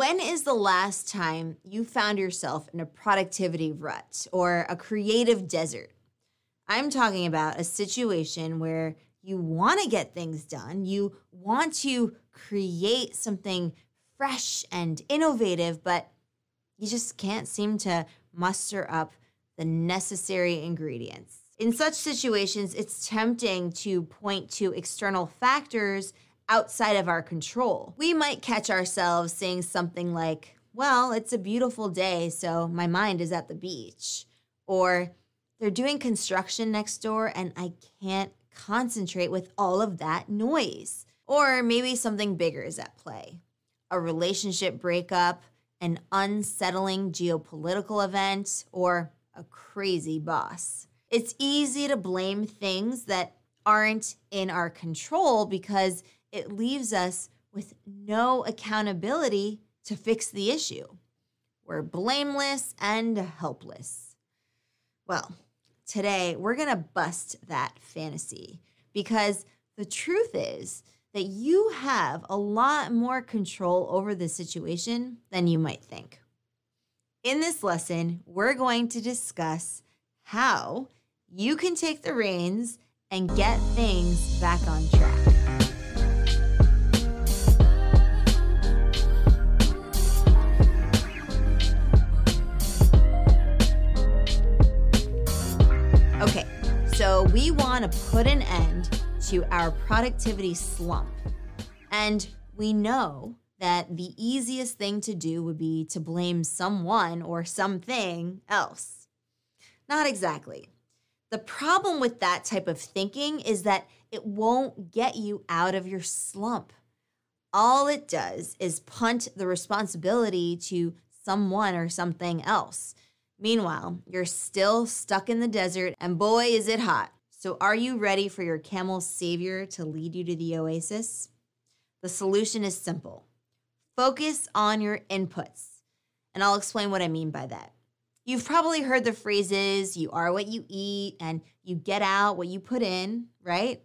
When is the last time you found yourself in a productivity rut or a creative desert? I'm talking about a situation where you want to get things done, you want to create something fresh and innovative, but you just can't seem to muster up the necessary ingredients. In such situations, it's tempting to point to external factors outside of our control. We might catch ourselves saying something like, Well, it's a beautiful day, so my mind is at the beach. Or, They're doing construction next door and I can't concentrate with all of that noise. Or maybe something bigger is at play a relationship breakup, an unsettling geopolitical event, or a crazy boss. It's easy to blame things that aren't in our control because it leaves us with no accountability to fix the issue. We're blameless and helpless. Well, today we're going to bust that fantasy because the truth is that you have a lot more control over the situation than you might think. In this lesson, we're going to discuss how you can take the reins and get things back on track. Want to put an end to our productivity slump. And we know that the easiest thing to do would be to blame someone or something else. Not exactly. The problem with that type of thinking is that it won't get you out of your slump. All it does is punt the responsibility to someone or something else. Meanwhile, you're still stuck in the desert, and boy, is it hot. So, are you ready for your camel savior to lead you to the oasis? The solution is simple focus on your inputs. And I'll explain what I mean by that. You've probably heard the phrases, you are what you eat, and you get out what you put in, right?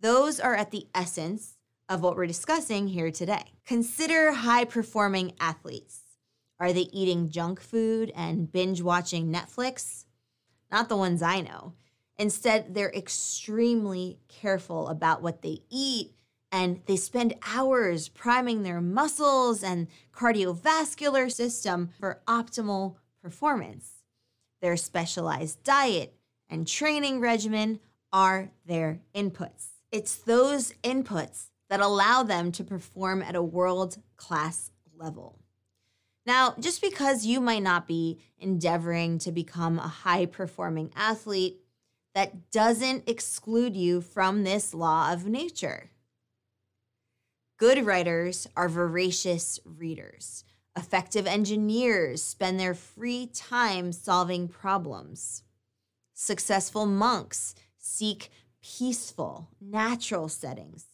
Those are at the essence of what we're discussing here today. Consider high performing athletes. Are they eating junk food and binge watching Netflix? Not the ones I know. Instead, they're extremely careful about what they eat and they spend hours priming their muscles and cardiovascular system for optimal performance. Their specialized diet and training regimen are their inputs. It's those inputs that allow them to perform at a world class level. Now, just because you might not be endeavoring to become a high performing athlete, that doesn't exclude you from this law of nature. Good writers are voracious readers. Effective engineers spend their free time solving problems. Successful monks seek peaceful, natural settings.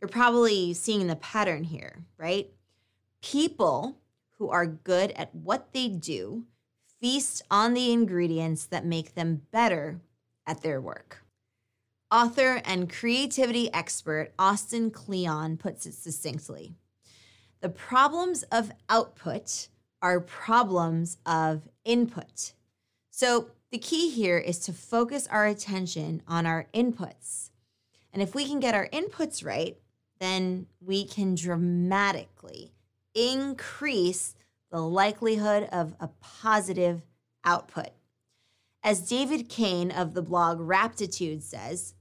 You're probably seeing the pattern here, right? People who are good at what they do feast on the ingredients that make them better at their work. Author and creativity expert Austin Kleon puts it succinctly The problems of output are problems of input. So, the key here is to focus our attention on our inputs. And if we can get our inputs right, then we can dramatically increase the likelihood of a positive output. As David Cain of the blog Raptitude says,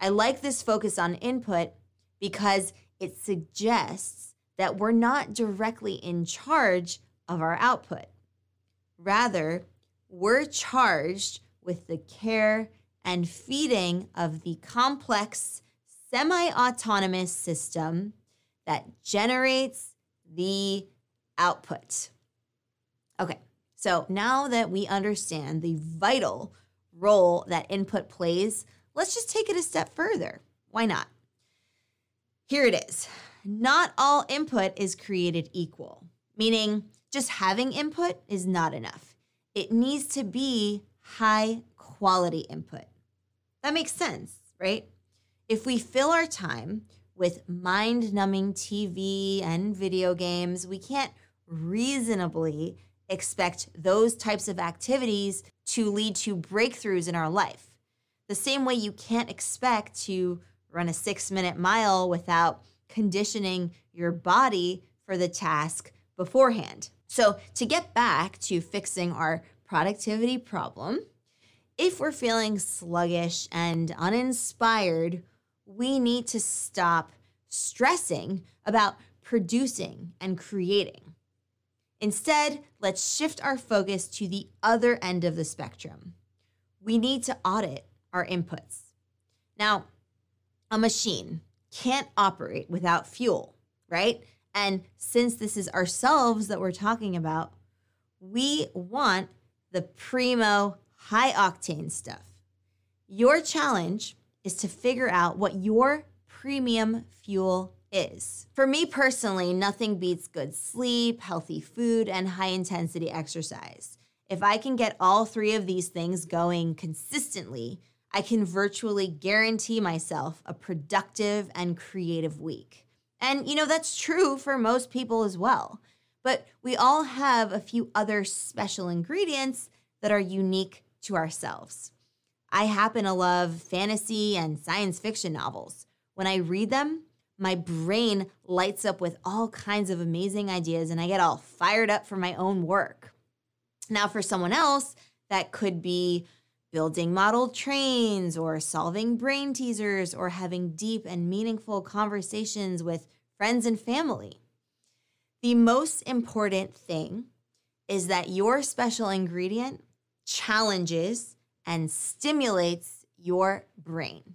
I like this focus on input because it suggests that we're not directly in charge of our output. Rather, we're charged with the care and feeding of the complex semi autonomous system that generates the output. Okay, so now that we understand the vital role that input plays, let's just take it a step further. Why not? Here it is. Not all input is created equal, meaning just having input is not enough. It needs to be high quality input. That makes sense, right? If we fill our time with mind numbing TV and video games, we can't reasonably expect those types of activities to lead to breakthroughs in our life. The same way you can't expect to run a six minute mile without conditioning your body for the task beforehand. So, to get back to fixing our productivity problem, if we're feeling sluggish and uninspired, we need to stop stressing about producing and creating. Instead, let's shift our focus to the other end of the spectrum. We need to audit our inputs. Now, a machine can't operate without fuel, right? And since this is ourselves that we're talking about, we want the primo high octane stuff. Your challenge is to figure out what your premium fuel is. For me personally, nothing beats good sleep, healthy food, and high intensity exercise. If I can get all three of these things going consistently, I can virtually guarantee myself a productive and creative week. And you know, that's true for most people as well. But we all have a few other special ingredients that are unique to ourselves. I happen to love fantasy and science fiction novels. When I read them, my brain lights up with all kinds of amazing ideas and I get all fired up for my own work. Now, for someone else, that could be building model trains or solving brain teasers or having deep and meaningful conversations with friends and family. The most important thing is that your special ingredient challenges and stimulates your brain.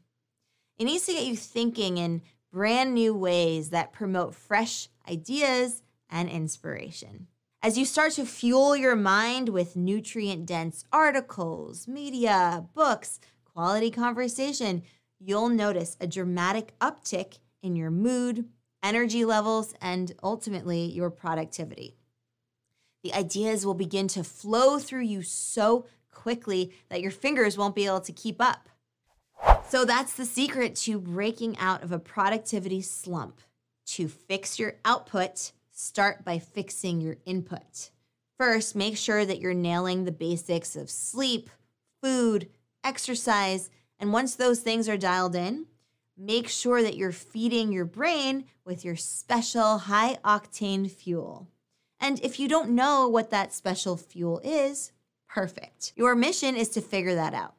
It needs to get you thinking in brand new ways that promote fresh ideas and inspiration. As you start to fuel your mind with nutrient dense articles, media, books, quality conversation, you'll notice a dramatic uptick in your mood, energy levels, and ultimately your productivity. The ideas will begin to flow through you so quickly that your fingers won't be able to keep up. So that's the secret to breaking out of a productivity slump. To fix your output, start by fixing your input. First, make sure that you're nailing the basics of sleep, food, exercise, and once those things are dialed in, make sure that you're feeding your brain with your special high octane fuel. And if you don't know what that special fuel is, perfect. Your mission is to figure that out.